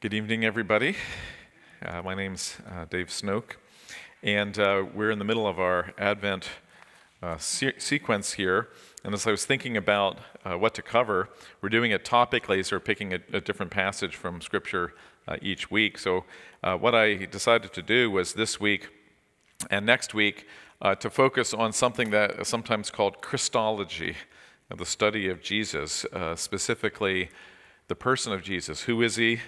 Good evening, everybody. Uh, my name's uh, Dave Snoke, and uh, we're in the middle of our Advent uh, se- sequence here. And as I was thinking about uh, what to cover, we're doing it topically, so we're picking a, a different passage from Scripture uh, each week. So, what I decided to do was this week and next week to focus on something that is sometimes called Christology, the study of Jesus, specifically the person of Jesus. Who is he?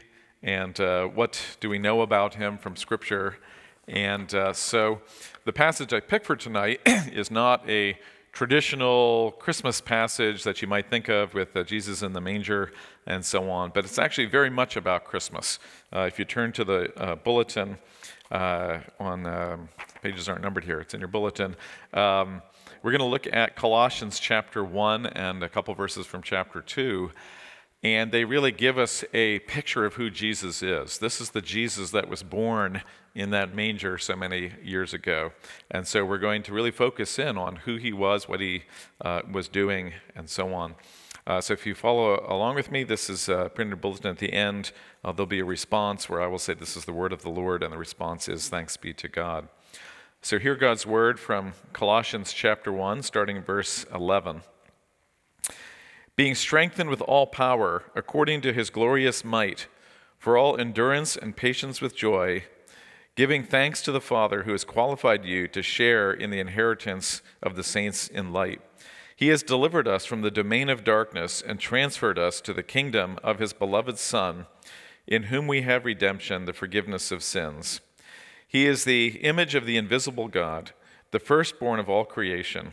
And uh, what do we know about him from Scripture. And uh, so the passage I picked for tonight is not a traditional Christmas passage that you might think of with uh, Jesus in the manger and so on, but it's actually very much about Christmas. Uh, if you turn to the uh, bulletin, uh, on um, pages aren't numbered here, it's in your bulletin. Um, we're going to look at Colossians chapter 1 and a couple verses from chapter 2 and they really give us a picture of who Jesus is. This is the Jesus that was born in that manger so many years ago. And so we're going to really focus in on who he was, what he uh, was doing, and so on. Uh, so if you follow along with me, this is a printed bulletin at the end. Uh, there'll be a response where I will say, This is the word of the Lord, and the response is, Thanks be to God. So hear God's word from Colossians chapter 1, starting verse 11 being strengthened with all power according to his glorious might, for all endurance and patience with joy, giving thanks to the Father who has qualified you to share in the inheritance of the saints in light. He has delivered us from the domain of darkness and transferred us to the kingdom of his beloved Son, in whom we have redemption, the forgiveness of sins. He is the image of the invisible God, the firstborn of all creation.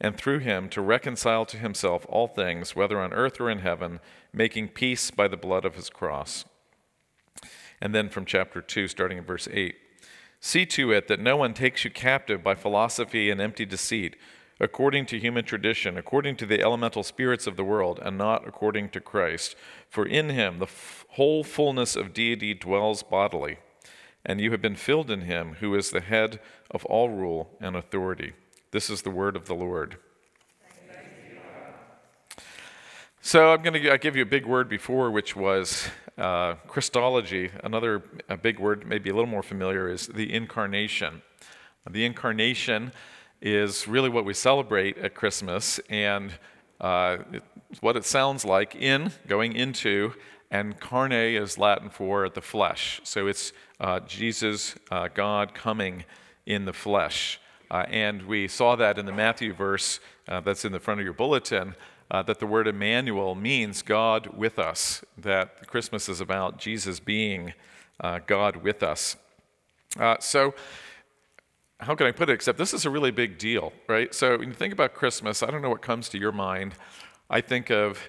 and through him to reconcile to himself all things, whether on earth or in heaven, making peace by the blood of his cross. And then from chapter 2, starting in verse 8 See to it that no one takes you captive by philosophy and empty deceit, according to human tradition, according to the elemental spirits of the world, and not according to Christ. For in him the f- whole fullness of deity dwells bodily, and you have been filled in him, who is the head of all rule and authority. This is the word of the Lord. So I'm going to give you a big word before, which was uh, Christology. Another big word, maybe a little more familiar, is the incarnation. The incarnation is really what we celebrate at Christmas, and uh, what it sounds like in, going into, and carne is Latin for the flesh. So it's uh, Jesus, uh, God, coming in the flesh. Uh, and we saw that in the Matthew verse uh, that's in the front of your bulletin, uh, that the word Emmanuel means God with us, that Christmas is about Jesus being uh, God with us. Uh, so, how can I put it except this is a really big deal, right? So, when you think about Christmas, I don't know what comes to your mind. I think of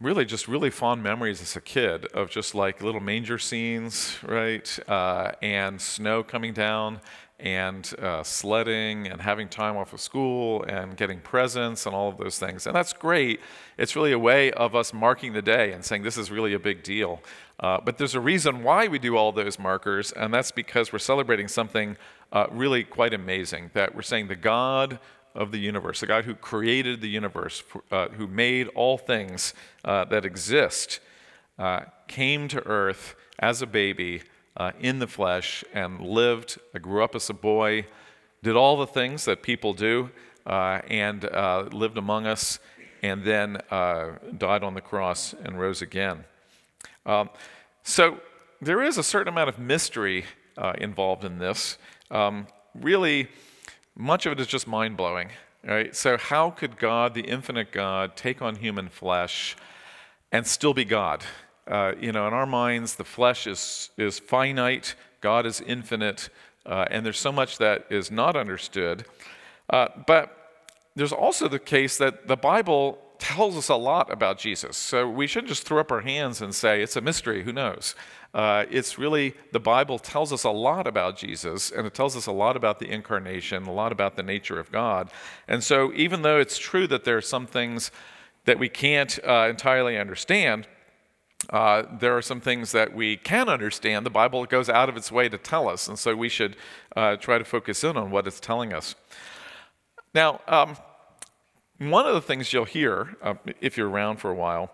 really just really fond memories as a kid of just like little manger scenes, right? Uh, and snow coming down and uh, sledding and having time off of school and getting presents and all of those things. And that's great. It's really a way of us marking the day and saying this is really a big deal. Uh, but there's a reason why we do all those markers, and that's because we're celebrating something uh, really quite amazing. That we're saying the God of the universe, the God who created the universe, uh, who made all things uh, that exist, uh, came to earth as a baby uh, in the flesh and lived. I grew up as a boy, did all the things that people do, uh, and uh, lived among us, and then uh, died on the cross and rose again. Um, so there is a certain amount of mystery uh, involved in this. Um, really, much of it is just mind blowing. Right? So, how could God, the infinite God, take on human flesh and still be God? Uh, you know, in our minds, the flesh is, is finite, God is infinite, uh, and there's so much that is not understood. Uh, but there's also the case that the Bible tells us a lot about Jesus. So we shouldn't just throw up our hands and say, it's a mystery, who knows? Uh, it's really, the Bible tells us a lot about Jesus, and it tells us a lot about the incarnation, a lot about the nature of God. And so, even though it's true that there are some things that we can't uh, entirely understand, uh, there are some things that we can understand. The Bible goes out of its way to tell us, and so we should uh, try to focus in on what it's telling us. Now, um, one of the things you'll hear, uh, if you're around for a while,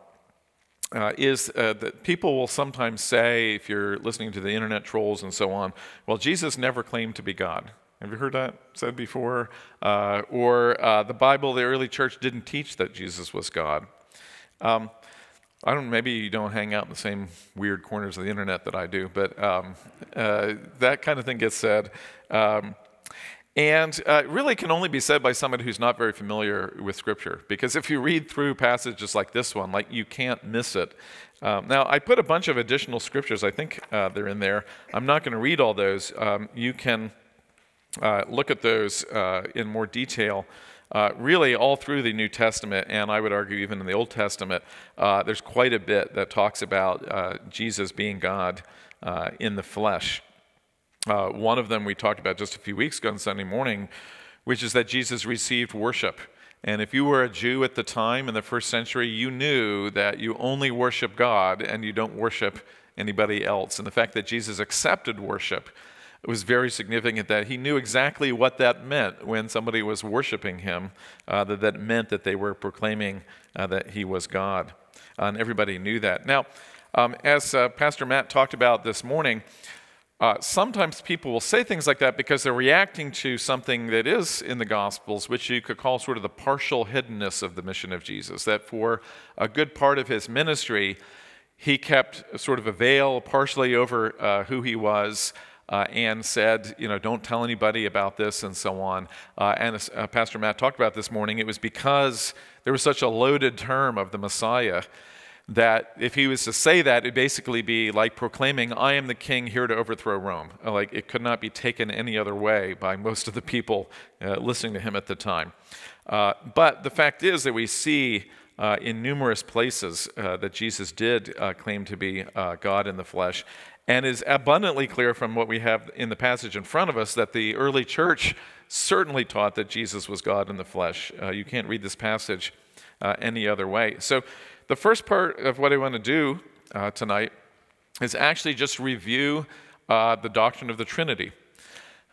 uh, is uh, that people will sometimes say, if you're listening to the internet trolls and so on, well, Jesus never claimed to be God. Have you heard that said before? Uh, or the Bible, the early church didn't teach that Jesus was God. Um, I don't. Maybe you don't hang out in the same weird corners of the internet that I do, but um, uh, that kind of thing gets said. Um, and uh, really can only be said by somebody who's not very familiar with Scripture. Because if you read through passages like this one, like you can't miss it. Um, now, I put a bunch of additional scriptures. I think uh, they're in there. I'm not going to read all those. Um, you can uh, look at those uh, in more detail. Uh, really, all through the New Testament, and I would argue even in the Old Testament, uh, there's quite a bit that talks about Jesus being God in the flesh. Uh, one of them we talked about just a few weeks ago on Sunday morning, which is that Jesus received worship. And if you were a Jew at the time in the first century, you knew that you only worship God and you don't worship anybody else. And the fact that Jesus accepted worship was very significant that he knew exactly what that meant when somebody was worshiping him, uh, that that meant that they were proclaiming uh, that he was God. Uh, and everybody knew that. Now, um, as uh, Pastor Matt talked about this morning, uh, sometimes people will say things like that because they're reacting to something that is in the Gospels, which you could call sort of the partial hiddenness of the mission of Jesus. That for a good part of his ministry, he kept sort of a veil partially over who he was. Uh, and said, you know, don't tell anybody about this and so on. Uh, and as uh, Pastor Matt talked about this morning, it was because there was such a loaded term of the Messiah that if he was to say that, it'd basically be like proclaiming, I am the king here to overthrow Rome. Like it could not be taken any other way by most of the people uh, listening to him at the time. Uh, but the fact is that we see uh, in numerous places uh, that Jesus did uh, claim to be uh, God in the flesh. And is abundantly clear from what we have in the passage in front of us that the early church certainly taught that Jesus was God in the flesh. you can't read this passage any other way. So the first part of what I want to do uh, tonight is actually just review uh, the doctrine of the Trinity.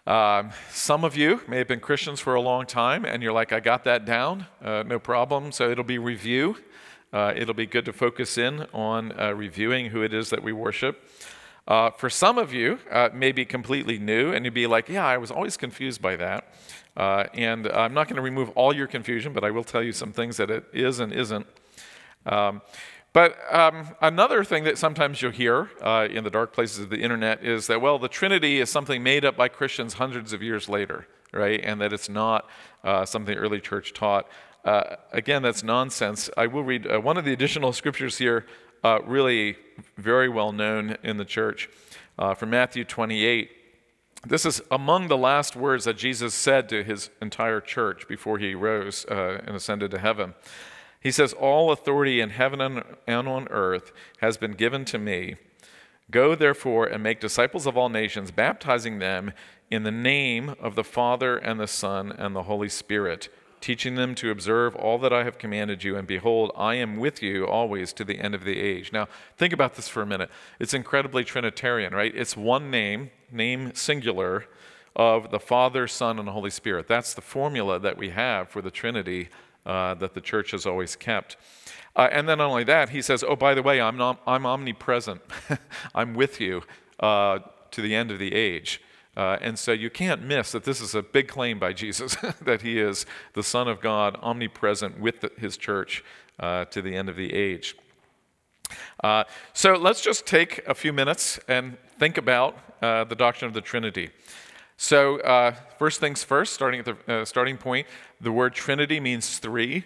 Um, some of you may have been Christians for a long time, and you're like, I got that down, uh, no problem. So it'll be review. Uh, it'll be good to focus in on uh, reviewing who it is that we worship. Uh, for some of you, uh, maybe completely new, and you'd be like, Yeah, I was always confused by that. Uh, and I'm not going to remove all your confusion, but I will tell you some things that it is and isn't. Um, but um, another thing that sometimes you'll hear uh, in the dark places of the internet is that, well, the Trinity is something made up by Christians hundreds of years later, right? And that it's not uh, something the early church taught. Uh, again, that's nonsense. I will read uh, one of the additional scriptures here, uh, really very well known in the church, uh, from Matthew 28. This is among the last words that Jesus said to his entire church before he rose and ascended to heaven. He says, All authority in heaven and on earth has been given to me. Go therefore and make disciples of all nations, baptizing them in the name of the Father and the Son and the Holy Spirit, teaching them to observe all that I have commanded you. And behold, I am with you always to the end of the age. Now, think about this for a minute. It's incredibly Trinitarian, right? It's one name, name singular, of the Father, Son, and Holy Spirit. That's the formula that we have for the Trinity uh, that the church has always kept. Uh, and then not only that, he says, Oh, by the way, I'm, not, I'm omnipresent. I'm with you uh, to the end of the age. Uh, and so you can't miss that this is a big claim by Jesus that he is the Son of God, omnipresent with the, his church uh, to the end of the age. Uh, so let's just take a few minutes and think about the doctrine of the Trinity. So, uh, first things first, starting at the uh, starting point, the word Trinity means three,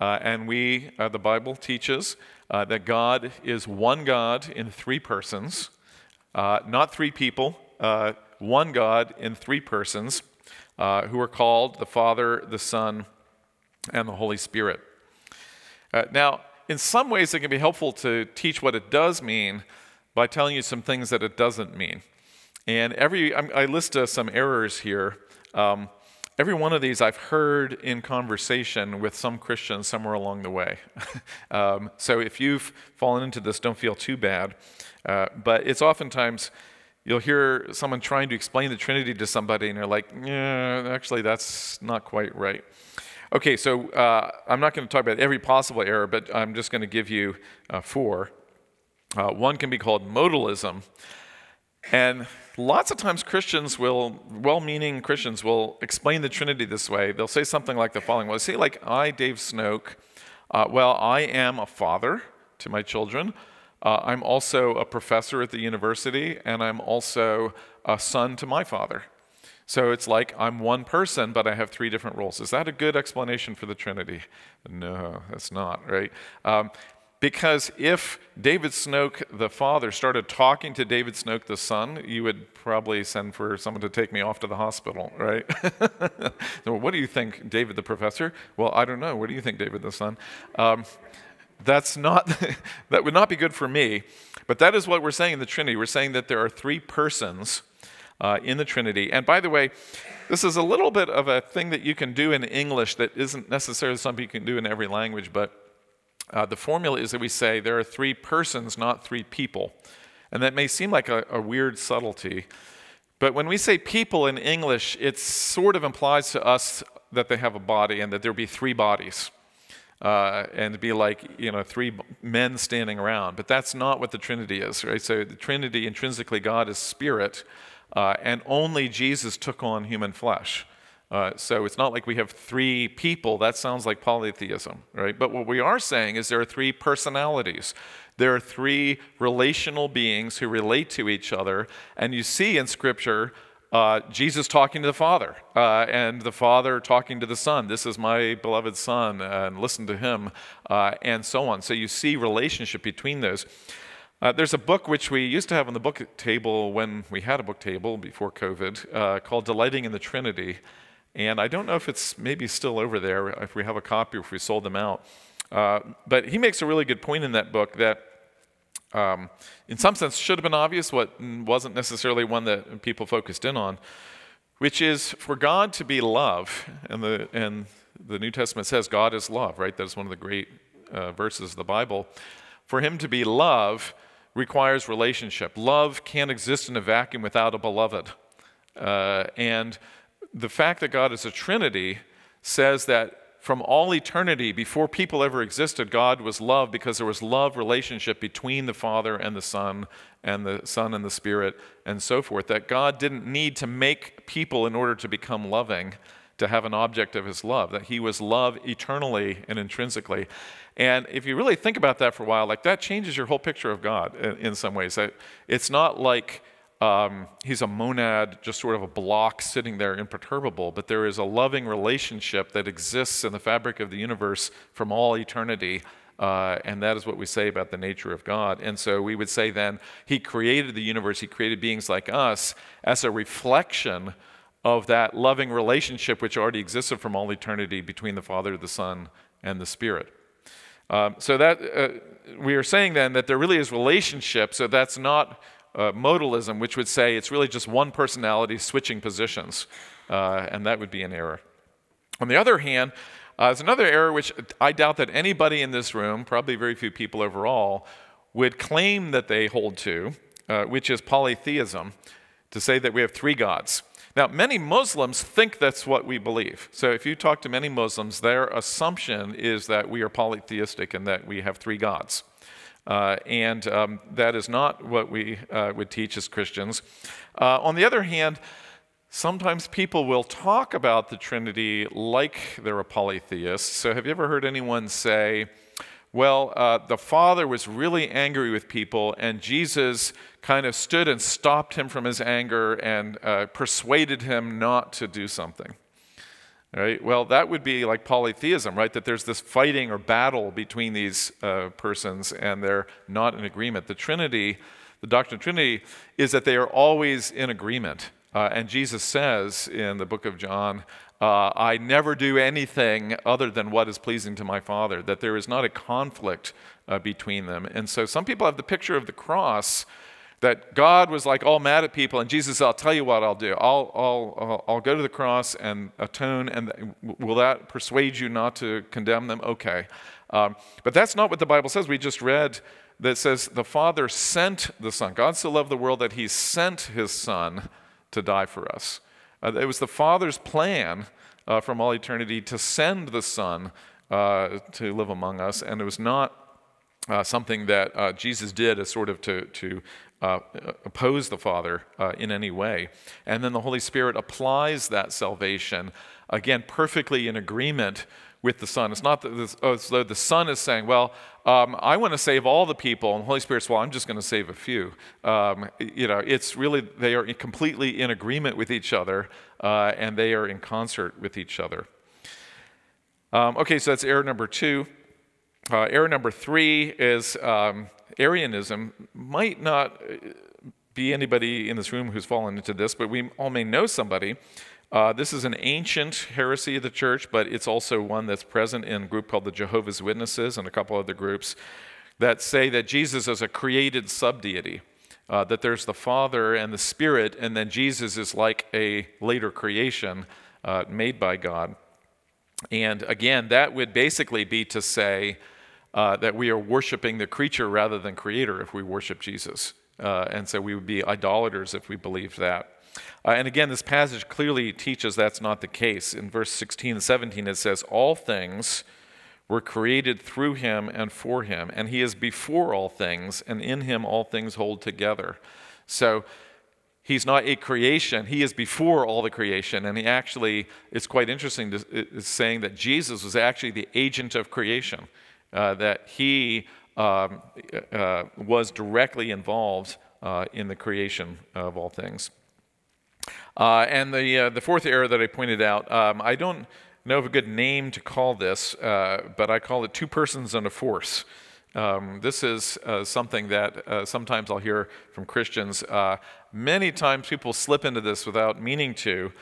uh, and we, uh, the Bible teaches uh, that God is one God in three persons, uh, not three people, one God in three persons, who are called the Father, the Son, and the Holy Spirit. Uh, now, in some ways, it can be helpful to teach what it does mean by telling you some things that it doesn't mean. And every, I list uh, some errors here. Um, every one of these I've heard in conversation with some Christians somewhere along the way. um, so if you've fallen into this, don't feel too bad. Uh, but it's oftentimes you'll hear someone trying to explain the Trinity to somebody, and you're like, yeah, actually, that's not quite right. Okay, so uh, I'm not going to talk about every possible error, but I'm just going to give you uh, four. Uh, one can be called modalism. And lots of times Christians will, well meaning Christians, will explain the Trinity this way. They'll say something like the following Well, say, like, I, Dave Snoke, uh, well, I am a father to my children. Uh, I'm also a professor at the university, and I'm also a son to my father. So it's like I'm one person, but I have three different roles. Is that a good explanation for the Trinity? No, that's not, right? Um, because if David Snoke, the father, started talking to David Snoke, the son, you would probably send for someone to take me off to the hospital, right? what do you think, David the professor? Well, I don't know. What do you think, David the son? Um, that's not, that would not be good for me. But that is what we're saying in the Trinity. We're saying that there are three persons uh, in the Trinity. And by the way, this is a little bit of a thing that you can do in English that isn't necessarily something you can do in every language, but uh, the formula is that we say there are three persons, not three people. And that may seem like a, a weird subtlety, but when we say people in English, it sort of implies to us that they have a body and that there be three bodies. Uh, and be like you know three men standing around but that's not what the trinity is right so the trinity intrinsically god is spirit uh, and only jesus took on human flesh uh, so it's not like we have three people. That sounds like polytheism, right? But what we are saying is there are three personalities. There are three relational beings who relate to each other. And you see in Scripture uh, Jesus talking to the Father, uh, and the Father talking to the Son. This is my beloved Son, and listen to him, uh, and so on. So you see relationship between those. Uh, there's a book which we used to have on the book table when we had a book table before COVID uh, called Delighting in the Trinity. And I don't know if it's maybe still over there, if we have a copy, or if we sold them out. Uh, but he makes a really good point in that book that, um, in some sense, should have been obvious, what wasn't necessarily one that people focused in on, which is for God to be love, and the, and the New Testament says God is love, right? That's one of the great uh, verses of the Bible. For him to be love requires relationship. Love can't exist in a vacuum without a beloved. Uh, and the fact that God is a Trinity says that from all eternity, before people ever existed, God was love because there was love relationship between the Father and the Son and the Son and the Spirit and so forth. That God didn't need to make people in order to become loving, to have an object of his love, that he was love eternally and intrinsically. And if you really think about that for a while, like that changes your whole picture of God in, in some ways. That it's not like um, he's a monad, just sort of a block sitting there imperturbable, but there is a loving relationship that exists in the fabric of the universe from all eternity. Uh, and that is what we say about the nature of God. And so we would say then, He created the universe, He created beings like us as a reflection of that loving relationship which already existed from all eternity between the Father, the Son, and the Spirit. Um, so that uh, we are saying then that there really is relationship. So that's not uh, modalism, which would say it's really just one personality switching positions, uh, and that would be an error. On the other hand, uh, there's another error which I doubt that anybody in this room, probably very few people overall, would claim that they hold to, uh, which is polytheism, to say that we have three gods. Now, many Muslims think that's what we believe. So, if you talk to many Muslims, their assumption is that we are polytheistic and that we have three gods. Uh, and um, that is not what we uh, would teach as Christians. Uh, on the other hand, sometimes people will talk about the Trinity like they're a polytheist. So, have you ever heard anyone say, well, uh, the Father was really angry with people, and Jesus kind of stood and stopped him from his anger and uh, persuaded him not to do something? Right? Well, that would be like polytheism, right? That there's this fighting or battle between these uh, persons and they're not in agreement. The Trinity, the doctrine of Trinity, is that they are always in agreement. Uh, and Jesus says in the book of John, uh, I never do anything other than what is pleasing to my Father, that there is not a conflict uh, between them. And so some people have the picture of the cross that God was like all mad at people, and Jesus, I'll tell you what I'll do. I'll, I'll, I'll go to the cross and atone, and will that persuade you not to condemn them? Okay. Um, but that's not what the Bible says. We just read that says the Father sent the Son. God so loved the world that he sent his Son to die for us. Uh, it was the Father's plan uh, from all eternity to send the Son uh, to live among us, and it was not uh, something that uh, Jesus did as sort of to, to uh, oppose the Father uh, in any way. And then the Holy Spirit applies that salvation, again, perfectly in agreement with the Son. It's not that oh, as though the Son is saying, Well, um, I want to save all the people, and the Holy Spirit's, Well, I'm just going to save a few. Um, you know, it's really, they are completely in agreement with each other, uh, and they are in concert with each other. Um, okay, so that's error number two. Uh, error number three is um, Arianism might not uh, be anybody in this room who's fallen into this, but we all may know somebody. Uh, this is an ancient heresy of the church, but it's also one that's present in a group called the Jehovah's Witnesses and a couple other groups that say that Jesus is a created subdeity. Uh, that there's the Father and the Spirit, and then Jesus is like a later creation uh, made by God. And again, that would basically be to say uh, that we are worshiping the creature rather than creator if we worship Jesus. Uh, and so we would be idolaters if we believed that. Uh, and again, this passage clearly teaches that's not the case. In verse 16 and 17, it says, All things were created through him and for him, and he is before all things, and in him all things hold together. So he's not a creation, he is before all the creation. And he actually, it's quite interesting, to, it's saying that Jesus was actually the agent of creation uh, that he um, uh, was directly involved uh, in the creation of all things. Uh, and the, uh, the fourth error that I pointed out, um, I don't know of a good name to call this, but I call it two persons and a force. Um, this is uh, something that uh, sometimes I'll hear from Christians. Uh, many times people slip into this without meaning to,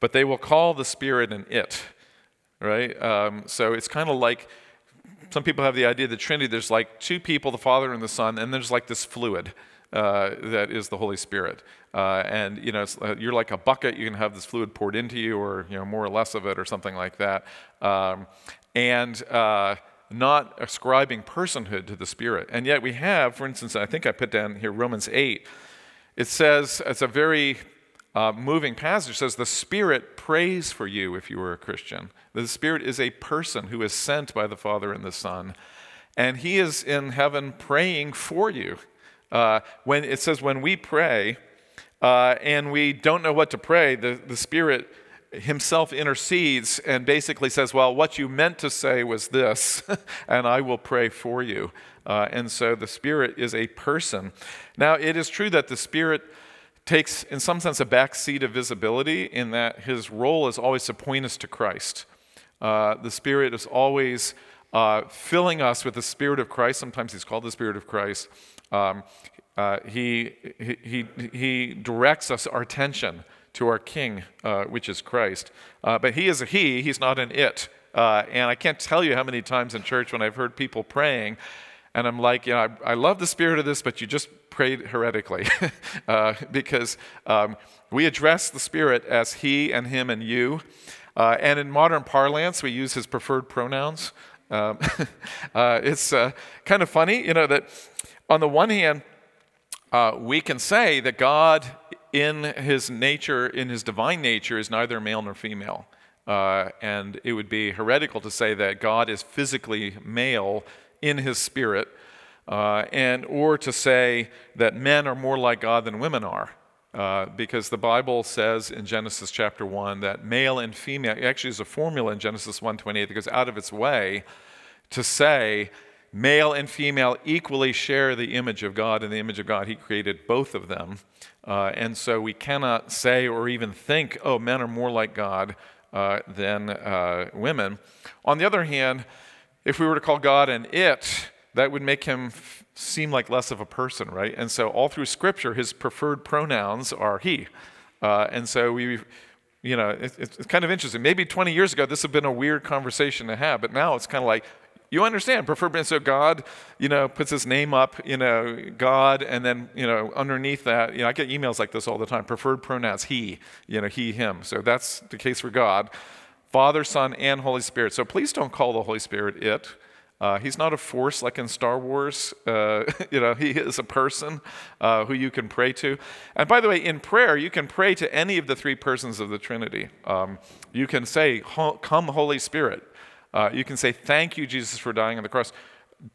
but they will call the Spirit an it, right? Um, so it's kind of like some people have the idea that Trinity, there's like two people, the Father and the Son, and there's like this fluid uh, that is the Holy Spirit. Uh, and you know, uh, you're like a bucket. You can have this fluid poured into you, or you know, more or less of it, or something like that. Um, and uh, not ascribing personhood to the Spirit. And yet we have, for instance, I think I put down here Romans 8. It says it's a very uh, moving passage. Says the Spirit prays for you if you are a Christian. The Spirit is a person who is sent by the Father and the Son, and He is in heaven praying for you. Uh, when it says when we pray uh, and we don't know what to pray, the, the Spirit himself intercedes and basically says, Well, what you meant to say was this, and I will pray for you. Uh, and so the Spirit is a person. Now, it is true that the Spirit takes, in some sense, a back seat of visibility in that his role is always to point us to Christ. Uh, the Spirit is always uh, filling us with the Spirit of Christ. Sometimes He's called the Spirit of Christ. Um, uh, he, he, he directs us, our attention, to our King, uh, which is Christ. Uh, but He is a He, He's not an it. and I can't tell you how many times in church when I've heard people praying, and I'm like, you know, I, I love the spirit of this, but you just prayed heretically. uh, because um, we address the Spirit as He and Him and you. Uh, and in modern parlance, we use his preferred pronouns. Um, uh, it's uh, kind of funny, you know, that on the one hand, uh, we can say that God, in his nature, in his divine nature, is neither male nor female. Uh, and it would be heretical to say that God is physically male in his spirit, uh, and or to say that men are more like God than women are. Uh, because the Bible says in Genesis chapter 1 that male and female, actually is a formula in Genesis 1.28 that goes out of its way to say male and female equally share the image of God. In the image of God, He created both of them. Uh, and so we cannot say or even think, oh, men are more like God uh, than uh, women. On the other hand, if we were to call God an it, that would make him seem like less of a person, right? And so all through Scripture, his preferred pronouns are he. Uh, and so we, you know, it's, it's kind of interesting. Maybe 20 years ago, this would have been a weird conversation to have, but now it's kind of like, you understand, preferred pronoun. So God, you know, puts his name up, you know, God, and then, you know, underneath that, you know, I get emails like this all the time. Preferred pronouns, he, you know, he, him. So that's the case for God. Father, Son, and Holy Spirit. So please don't call the Holy Spirit it. Uh, he's not a force like in Star Wars. Uh, you know, he is a person uh, who you can pray to. And by the way, in prayer, you can pray to any of the three persons of the Trinity. Um, you can say, "Come, Holy Spirit." Uh, you can say, "Thank you, Jesus, for dying on the cross."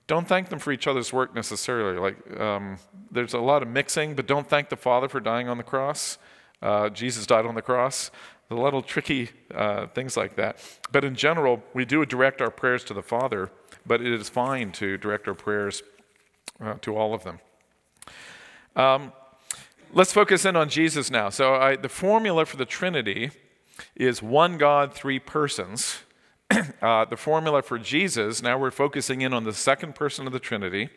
Don't thank them for each other's work necessarily. Like, um, there's a lot of mixing, but don't thank the Father for dying on the cross. Uh, Jesus died on the cross. A little tricky uh, things like that. But in general, we do direct our prayers to the Father but it is fine to direct our prayers uh, to all of them. Um, let's focus in on Jesus now. So, I, the formula for the Trinity is one God, three persons. uh, the formula for Jesus, now we're focusing in on the second person of the Trinity,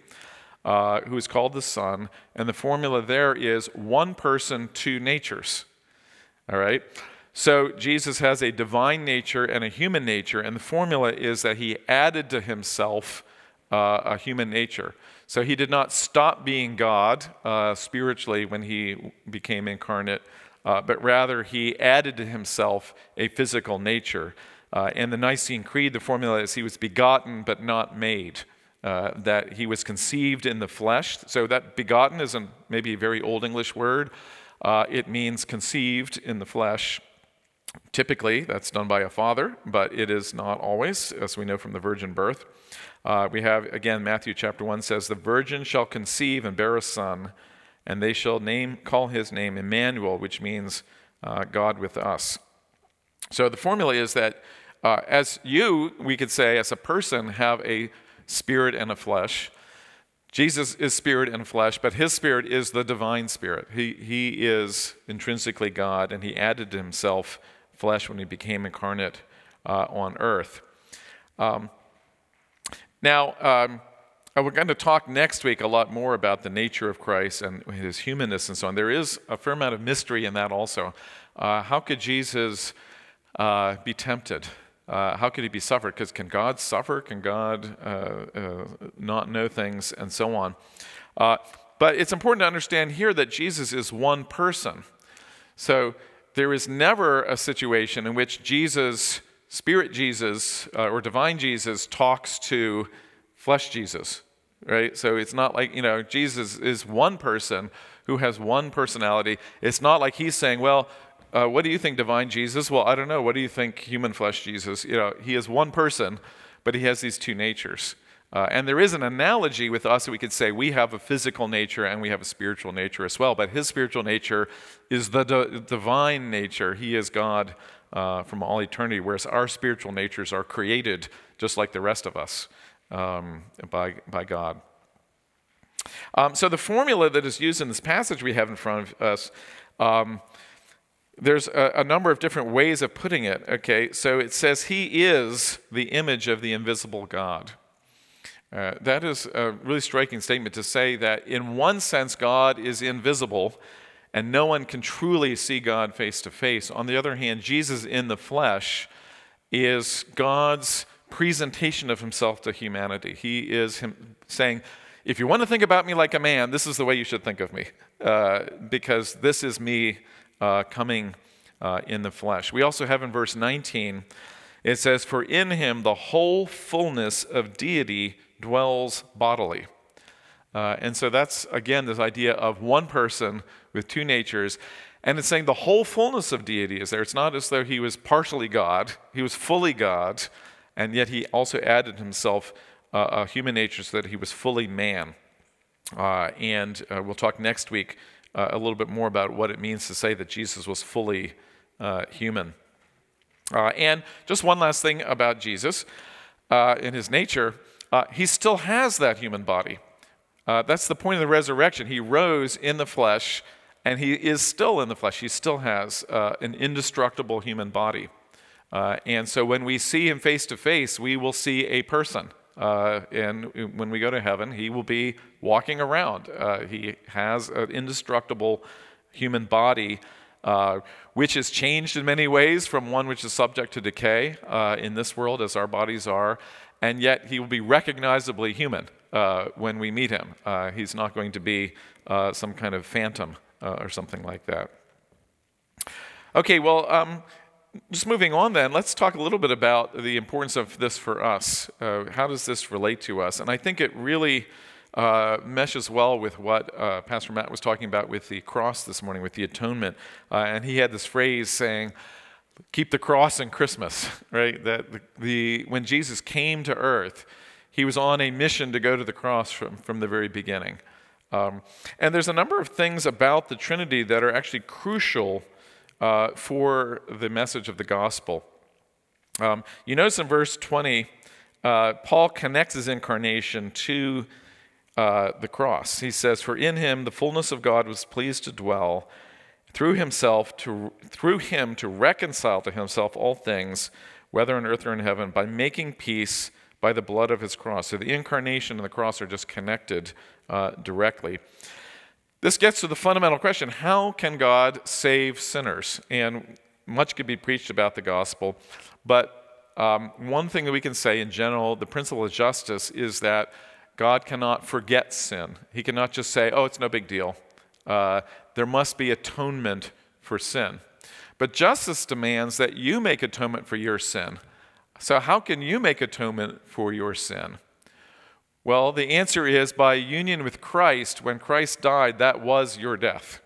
uh, who is called the Son, and the formula there is one person, two natures. All right? So Jesus has a divine nature and a human nature, and the formula is that he added to himself uh, a human nature. So he did not stop being God uh, spiritually when he became incarnate, uh, but rather he added to himself a physical nature. Uh, in the Nicene Creed, the formula is he was begotten but not made. Uh, that he was conceived in the flesh. So that begotten is maybe a very old English word. Uh, it means conceived in the flesh. Typically, that's done by a father, but it is not always, as we know from the virgin birth. Uh, we have, again, Matthew chapter 1 says, The virgin shall conceive and bear a son, and they shall name, call his name Emmanuel, which means uh, God with us. So the formula is that uh, as you, we could say, as a person, have a spirit and a flesh, Jesus is spirit and flesh, but his spirit is the divine spirit. He, he is intrinsically God, and he added to himself flesh when he became incarnate uh, on earth. Um, now, um, we're going to talk next week a lot more about the nature of Christ and his humanness and so on. There is a fair amount of mystery in that also. Uh, how could Jesus uh, be tempted? Uh, how could he be suffered? Because can God suffer? Can God uh, uh, not know things and so on? Uh, but it's important to understand here that Jesus is one person. So there is never a situation in which Jesus, Spirit Jesus, uh, or Divine Jesus talks to flesh Jesus, right? So it's not like, you know, Jesus is one person who has one personality. It's not like he's saying, well, uh, what do you think, divine Jesus? Well, I don't know. What do you think, human flesh Jesus? You know, he is one person, but he has these two natures. Uh, and there is an analogy with us that we could say we have a physical nature and we have a spiritual nature as well. But his spiritual nature is the d- divine nature. He is God uh, from all eternity, whereas our spiritual natures are created just like the rest of us um, by, by God. Um, so the formula that is used in this passage we have in front of us. Um, there's a, a, number of different ways of putting it. Okay, so it says, He is the image of the invisible God. Uh, that is a really striking statement to say that, in one sense, God is invisible and no one can truly see God face to face. On the other hand, Jesus in the flesh is God's presentation of himself to humanity. He is him saying, if you want to think about me like a man, this is the way you should think of me, uh, because this is me uh, coming uh, in the flesh. We also have in verse 19, it says, For in him the whole fullness of deity dwells bodily. Uh, and so that's, again, this idea of one person with two natures. And it's saying the whole fullness of deity is there. It's not as though he was partially God, he was fully God, and yet he also added himself uh, a human nature so that he was fully man. Uh, and uh, we'll talk next week uh, a little bit more about what it means to say that Jesus was fully uh, human. and just one last thing about Jesus in his nature uh, he still has that human body. Uh, that's the point of the resurrection. He rose in the flesh, and he is still in the flesh. He still has uh, an indestructible human body. Uh, and so when we see him face to face, we will see a person. Uh, and when we go to heaven, he will be walking around. Uh, he has an indestructible human body uh, which is changed in many ways from one which is subject to decay uh, in this world as our bodies are, and yet he will be recognizably human uh, when we meet him. Uh, he's not going to be uh, some kind of phantom uh, or something like that. Okay, well, um, just moving on then, let's talk a little bit about the importance of this for us. how does this relate to us? And I think it really uh, meshes well with what uh, Pastor Matt was talking about with the cross this morning, with the atonement. Uh, and he had this phrase saying, keep the cross in Christmas, right? That the, the, when Jesus came to earth, he was on a mission to go to the cross from, from the very beginning. Um, and there's a number of things about the Trinity that are actually crucial uh, for the message of the gospel. Um, you notice in verse 20, uh, Paul connects his incarnation to uh, the cross. He says, For in him the fullness of God was pleased to dwell through himself to through him to reconcile to himself all things whether on earth or in heaven by making peace by the blood of his cross so the incarnation and the cross are just connected uh, directly this gets to the fundamental question how can god save sinners and much could be preached about the gospel but um, one thing that we can say in general the principle of justice is that God cannot forget sin. He cannot just say, oh, it's no big deal. Uh, there must be atonement for sin. But justice demands that you make atonement for your sin. So, how can you make atonement for your sin? Well, the answer is by union with Christ. When Christ died, that was your death.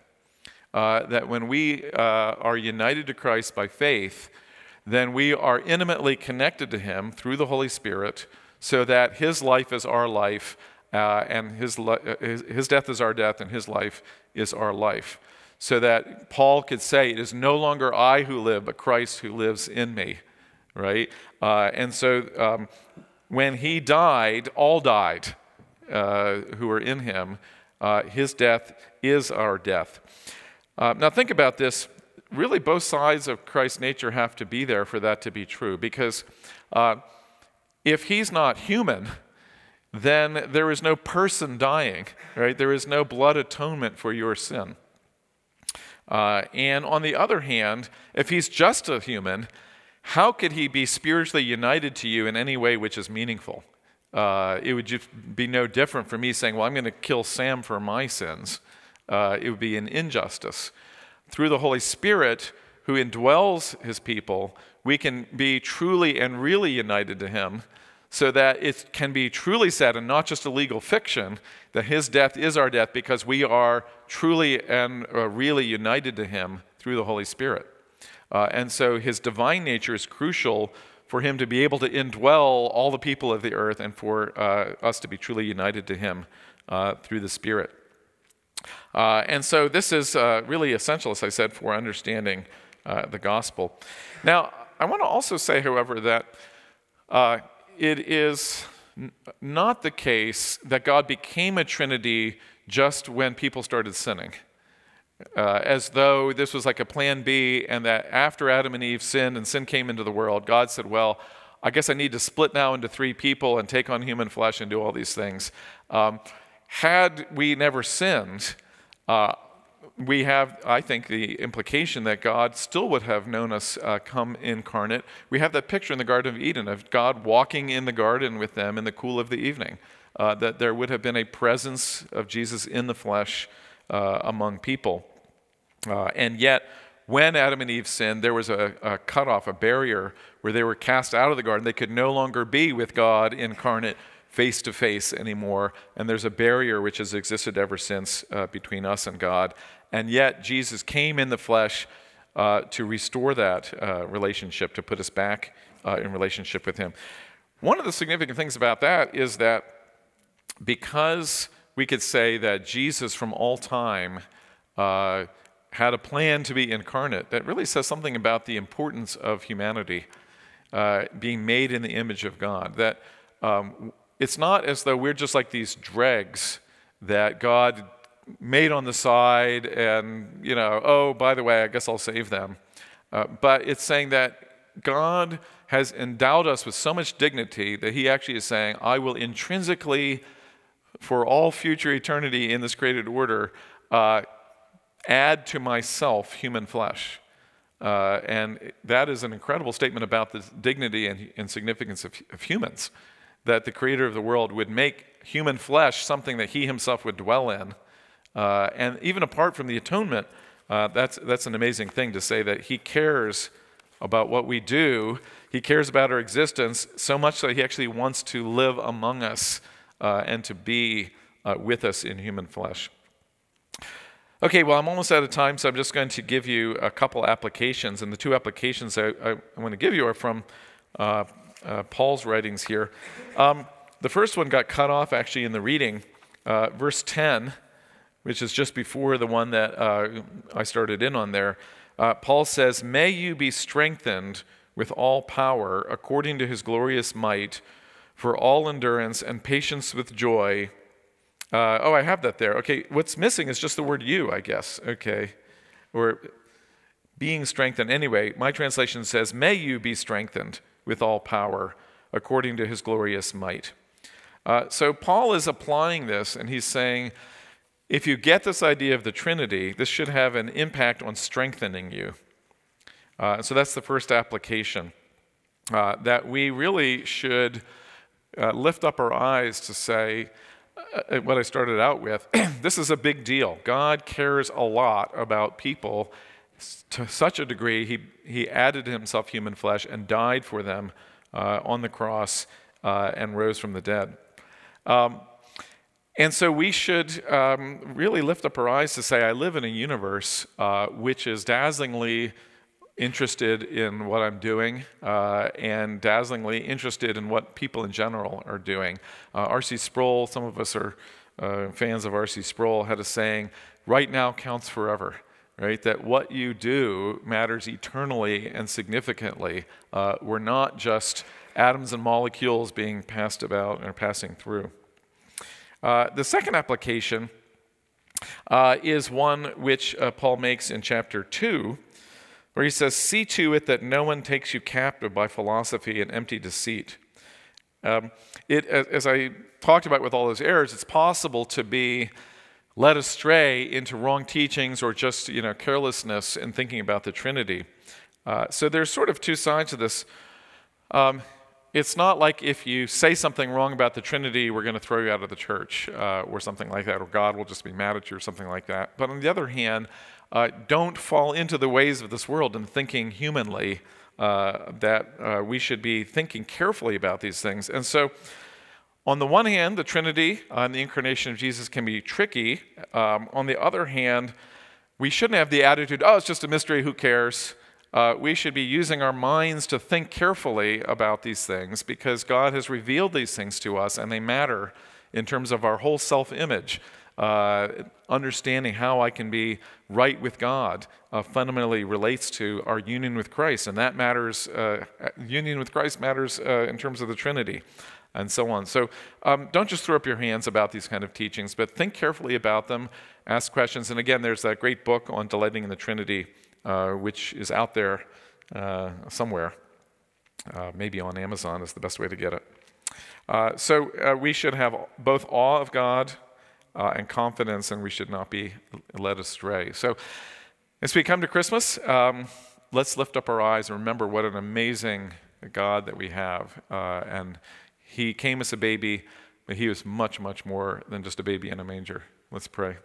Uh, that when we uh, are united to Christ by faith, then we are intimately connected to Him through the Holy Spirit so that his life is our life, uh, and his, li- uh, his, his death is our death, and his life is our life. So that Paul could say, It is no longer I who live, but Christ who lives in me, right? Uh, and so um, when he died, all died uh, who were in him. Uh, his death is our death. Uh, now, think about this. Really, both sides of Christ's nature have to be there for that to be true because if he's not human, then there is no person dying, right? There is no blood atonement for your sin. Uh, and on the other hand, if he's just a human, how could he be spiritually united to you in any way which is meaningful? Uh, it would just be no different from me saying, Well, I'm going to kill Sam for my sins. Uh, it would be an injustice. Through the Holy Spirit, who indwells his people, we can be truly and really united to him so that it can be truly said, and not just a legal fiction, that his death is our death because we are truly and uh, really united to him through the Holy Spirit. Uh, and so his divine nature is crucial for him to be able to indwell all the people of the earth and for uh, us to be truly united to him uh, through the Spirit. Uh, and so this is uh, really essential, as I said, for understanding the gospel. Now, I want to also say, however, that it is not the case that God became a Trinity just when people started sinning. Uh, as though this was like a plan B, and that after Adam and Eve sinned and sin came into the world, God said, Well, I guess I need to split now into three people and take on human flesh and do all these things. Um, had we never sinned, uh, we have, I think, the implication that God still would have known us uh, come incarnate. We have that picture in the Garden of Eden of God walking in the garden with them in the cool of the evening, uh, that there would have been a presence of Jesus in the flesh uh, among people. Uh, and yet, when Adam and Eve sinned, there was a, a cutoff, a barrier where they were cast out of the garden. They could no longer be with God incarnate face to face anymore. And there's a barrier which has existed ever since uh, between us and God. And yet, Jesus came in the flesh uh, to restore that uh, relationship, to put us back uh, in relationship with Him. One of the significant things about that is that because we could say that Jesus from all time uh, had a plan to be incarnate, that really says something about the importance of humanity uh, being made in the image of God. That um, it's not as though we're just like these dregs that God made on the side and, you know, oh, by the way, I guess I'll save them. Uh, but it's saying that God has endowed us with so much dignity that He actually is saying, I will intrinsically, for all future eternity in this created order, uh, add to myself human flesh. Uh, and that is an incredible statement about the dignity and, and significance of, of, humans. That the creator of the world would make human flesh something that he himself would dwell in. Uh, and even apart from the atonement, uh, that's, that's an amazing thing to say that he cares about what we do. He cares about our existence so much that he actually wants to live among us uh, and to be uh, with us in human flesh. Okay, well, I'm almost out of time, so I'm just going to give you a couple applications. And the two applications I, I, I want to give you are from uh, Paul's writings here. Um, the first one got cut off actually in the reading, uh, verse 10, which is just before the one that uh, I started in on there. Uh, Paul says, May you be strengthened with all power according to his glorious might for all endurance and patience with joy uh, oh, I have that there. Okay, what's missing is just the word you, I guess. Okay. Or being strengthened. Anyway, my translation says, May you be strengthened with all power according to his glorious might. Uh, so Paul is applying this and he's saying, if you get this idea of the Trinity, this should have an impact on strengthening you. Uh, so that's the first application. Uh, that we really should uh, lift up our eyes to say, uh, uh, what I started out with, this is a big deal. God cares a lot about people to such a degree, he, he added himself human flesh and died for them uh, on the cross uh, and rose from the dead. Um, and so we should um, really lift up our eyes to say, I live in a universe uh, which is dazzlingly interested in what I'm doing uh, and dazzlingly interested in what people in general are doing. Uh, R.C. Sproul, some of us are uh, fans of R.C. Sproul, had a saying, right now counts forever. Right? That what you do matters eternally and significantly. Uh, we're not just atoms and molecules being passed about or passing through. Uh, the second application uh, is one which Paul makes in chapter 2 where he says, See to it that no one takes you captive by philosophy and empty deceit. Um, it, as I talked about with all those errors, it's possible to be led astray into wrong teachings or just you know carelessness in thinking about the Trinity. Uh, so there's sort of two sides to this. Um, it's not like if you say something wrong about the Trinity, we're going to throw you out of the church uh, or something like that, or God will just be mad at you or something like that. But on the other hand, uh, don't fall into the ways of this world and thinking humanly uh, that uh, we should be thinking carefully about these things. And so, on the one hand, the Trinity and the incarnation of Jesus can be tricky. Um, on the other hand, we shouldn't have the attitude, oh, it's just a mystery, who cares? Uh, we should be using our minds to think carefully about these things because God has revealed these things to us and they matter in terms of our whole self image uh, understanding how I can be right with God uh, fundamentally relates to our union with Christ. And that matters, uh, union with Christ matters uh, in terms of the Trinity and so on. So um, don't just throw up your hands about these kind of teachings, but think carefully about them, ask questions. And again, there's that great book on delighting in the Trinity, uh, which is out there uh, somewhere. maybe on Amazon is the best way to get it. so we should have both awe of God uh, and confidence, and we should not be led astray. So, as we come to Christmas, um, let's lift up our eyes and remember what an amazing God that we have. Uh, and He came as a baby, but He was much, much more than just a baby in a manger. Let's pray.